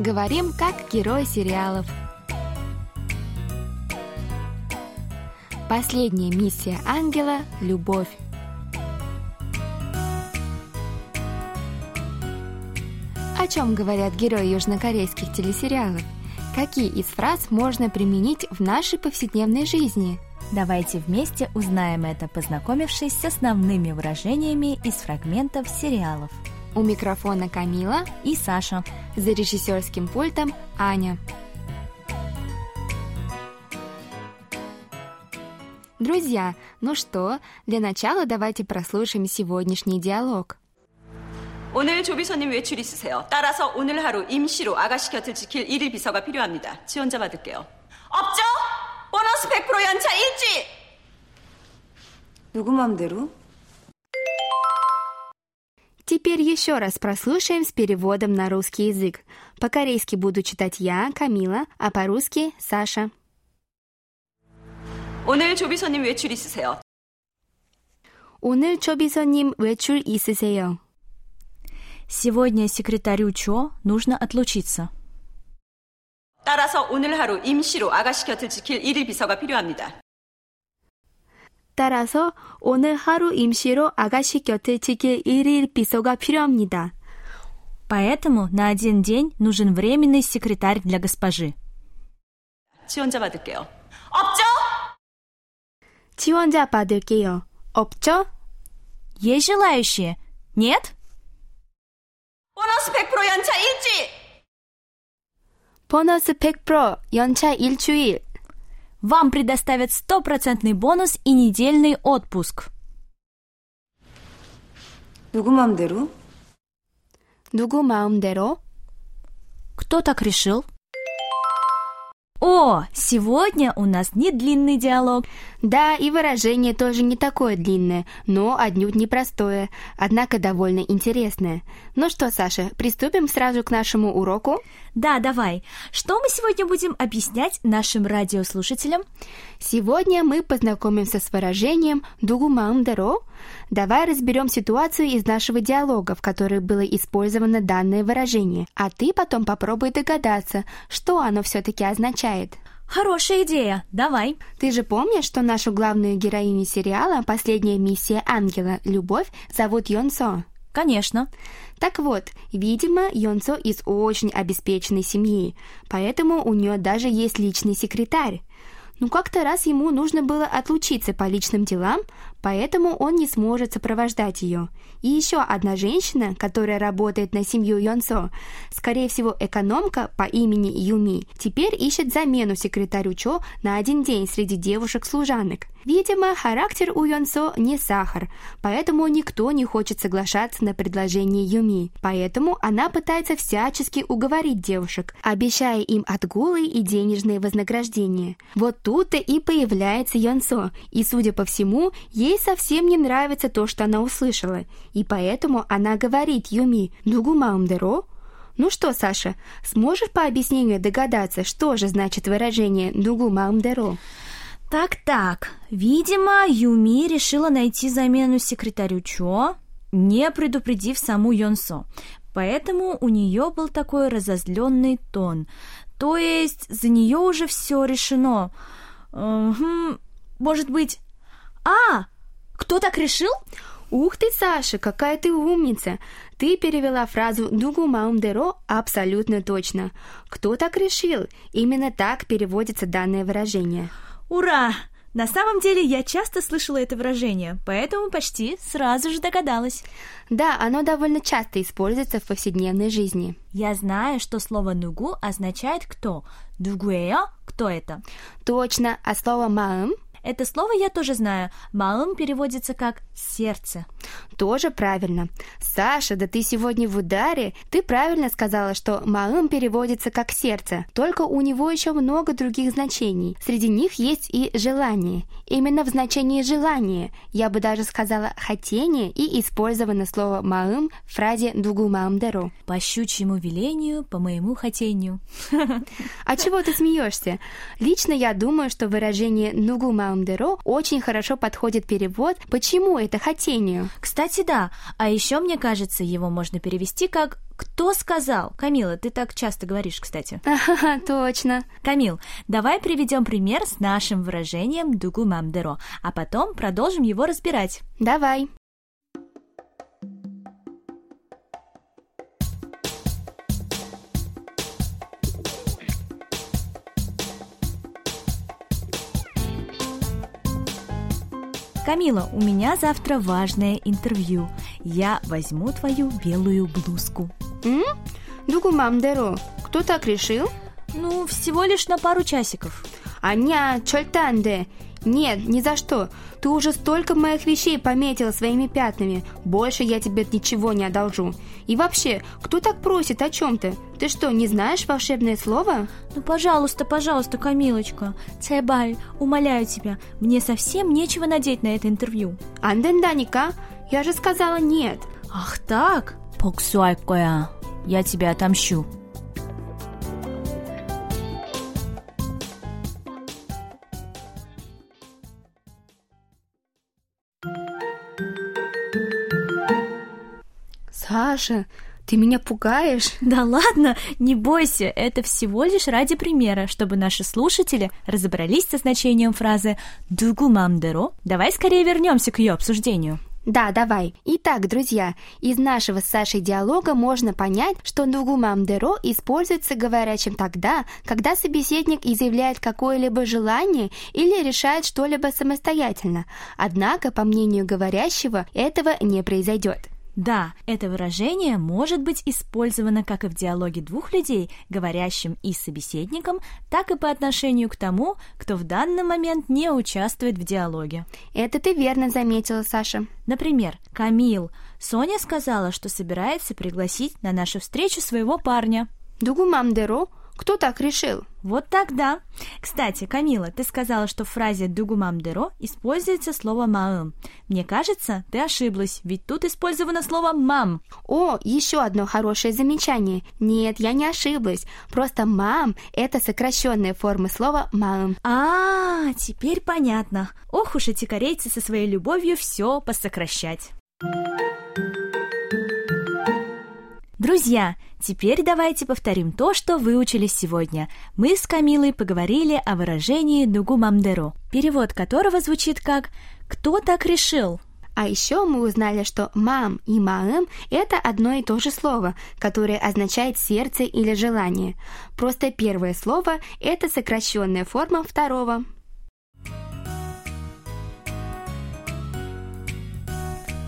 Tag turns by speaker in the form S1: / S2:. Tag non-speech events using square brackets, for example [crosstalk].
S1: Говорим как герои сериалов. Последняя миссия ангела – любовь. О чем говорят герои южнокорейских телесериалов? Какие из фраз можно применить в нашей повседневной жизни?
S2: Давайте вместе узнаем это, познакомившись с основными выражениями из фрагментов сериалов.
S1: У микрофона Камила
S2: и Саша.
S1: За режиссерским пультом Аня. Друзья, ну что, для начала давайте прослушаем сегодняшний диалог.
S3: 오늘 조비서님 외출 있으세요. 따라서 오늘 하루 임시로 아가씨 곁을 지킬 일일 비서가 필요합니다. 지원자 받을게요. 없죠? 보너스 100% 연차 일주일!
S4: 누구 맘대로?
S1: Теперь еще раз прослушаем с переводом на русский язык. По-корейски буду читать я, Камила, а по-русски Саша.
S3: 오늘 조비서님 외출 있으세요.
S1: 오늘 조비서님 외출 있으세요.
S2: Сегодня секретарю Чо нужно отлучиться.
S3: 따라서 오늘 하루 임시로 아가씨 곁을 지킬 일일 비서가 필요합니다.
S1: 따라서 오늘 하루 임시로 아가씨 곁을 지킬 일일 비서가 필요합니다.
S2: Поэтому на один день нужен временный секретарь для госпожи.
S3: 지원자 받을게요. 없죠?
S1: 지원자 받을게요. 없죠?
S2: Есть желающие? Нет?
S3: 보너스 100% 연차 일주일!
S1: 보너스 100% 연차 일주일.
S2: Вам предоставят стопроцентный бонус и недельный отпуск.
S4: 누구 맘대로?
S1: 누구 마음대로?
S2: Кто так решил? О, сегодня у нас не длинный диалог.
S1: Да, и выражение тоже не такое длинное, но отнюдь непростое, однако довольно интересное. Ну что, Саша, приступим сразу к нашему уроку?
S2: Да, давай. Что мы сегодня будем объяснять нашим радиослушателям?
S1: Сегодня мы познакомимся с выражением «дугу маумдаро». Давай разберем ситуацию из нашего диалога, в которой было использовано данное выражение, а ты потом попробуй догадаться, что оно все-таки означает.
S2: Хорошая идея, давай.
S1: Ты же помнишь, что нашу главную героиню сериала «Последняя миссия ангела. Любовь» зовут Йонсо?
S2: Конечно.
S1: Так вот, видимо, Йонсо из очень обеспеченной семьи, поэтому у нее даже есть личный секретарь. Но как-то раз ему нужно было отлучиться по личным делам, поэтому он не сможет сопровождать ее. И еще одна женщина, которая работает на семью Йонсо, скорее всего экономка по имени Юми, теперь ищет замену секретарю Чо на один день среди девушек-служанок. Видимо, характер у Йонсо не сахар, поэтому никто не хочет соглашаться на предложение Юми. Поэтому она пытается всячески уговорить девушек, обещая им отгулы и денежные вознаграждения. Вот тут-то и появляется Йонсо, и, судя по всему, ей совсем не нравится то, что она услышала, и поэтому она говорит Юми «Дугу маумдеро?» Ну что, Саша, сможешь по объяснению догадаться, что же значит выражение «дугу маумдеро»?
S2: Так-так, видимо, Юми решила найти замену секретарю Чо, не предупредив саму Йонсо. Поэтому у нее был такой разозленный тон. То есть за нее уже все решено. Угу, может быть... А, кто так решил?
S1: Ух ты, Саша, какая ты умница! Ты перевела фразу «дугу маумдеро» абсолютно точно. Кто так решил? Именно так переводится данное выражение.
S2: Ура! На самом деле я часто слышала это выражение, поэтому почти сразу же догадалась.
S1: Да, оно довольно часто используется в повседневной жизни.
S2: Я знаю, что слово «нугу» означает «кто». «Дугуэя» — «кто это?»
S1: Точно, а слово «маым»
S2: Это слово я тоже знаю. Маым переводится как «сердце».
S1: Тоже правильно. Саша, да ты сегодня в ударе. Ты правильно сказала, что маым переводится как «сердце». Только у него еще много других значений. Среди них есть и «желание». Именно в значении «желание» я бы даже сказала «хотение» и использовано слово «маым» в фразе «дугу маымдеру».
S2: По щучьему велению, по моему хотению. [laughs]
S1: А чего ты смеешься? Лично я думаю, что выражение «нугу маумдеро» очень хорошо подходит перевод «почему это хотению».
S2: Кстати, да. А еще, мне кажется, его можно перевести как Кто сказал? Камила, ты так часто говоришь, кстати. [laughs]
S1: Ага, точно.
S2: Камил, давай приведем пример с нашим выражением дугу мамдеро, а потом продолжим его разбирать.
S1: Давай.
S2: «Камила, у меня завтра важное интервью. Я возьму твою белую блузку».
S1: «М? Дугу мамдеру. Кто так решил?»
S2: «Ну, всего лишь на пару часиков».
S1: «Аня, чольтанде. Нет, ни за что. Ты уже столько моих вещей пометила своими пятнами. Больше я тебе ничего не одолжу. И вообще, кто так просит о чем-то? Ты что, не знаешь волшебное слово?
S2: Ну, пожалуйста, пожалуйста, Камилочка. Цайбаль, умоляю тебя, мне совсем нечего надеть на это интервью.
S1: Анденданика, я же сказала нет.
S2: Ах так? Поксуайкоя, я тебя отомщу.
S1: Саша, ты меня пугаешь?
S2: Да ладно, не бойся, это всего лишь ради примера, чтобы наши слушатели разобрались со значением фразы «дугу мамдеро». Давай скорее вернемся к ее обсуждению.
S1: Да, давай. Итак, друзья, из нашего с Сашей диалога можно понять, что «дугу мамдеро» используется говорящим тогда, когда собеседник изъявляет какое-либо желание или решает что-либо самостоятельно. Однако, по мнению говорящего, этого не произойдет.
S2: Да, это выражение может быть использовано как и в диалоге двух людей, говорящим и собеседником, так и по отношению к тому, кто в данный момент не участвует в диалоге.
S1: Это ты верно заметила, Саша.
S2: Например, Камил. Соня сказала, что собирается пригласить на нашу встречу своего парня.
S1: «Дугу мамдеро»? Кто так решил?
S2: Вот тогда. Кстати, Камила, ты сказала, что в фразе «дугу мамдеро» используется слово «маым». Мне кажется, ты ошиблась, ведь тут использовано слово «мам».
S1: О, еще одно хорошее замечание. Нет, я не ошиблась. Просто «мам» — это сокращенная форма слова «мам».
S2: А, теперь понятно. Ох уж эти корейцы со своей любовью все посокращать. Друзья, теперь давайте повторим то, что выучили сегодня. Мы с Камилой поговорили о выражении «дугу мамдеро», перевод которого звучит как «кто так решил?».
S1: А еще мы узнали, что «мам» и «маэм» — это одно и то же слово, которое означает «сердце» или «желание». Просто первое слово — это сокращенная форма второго.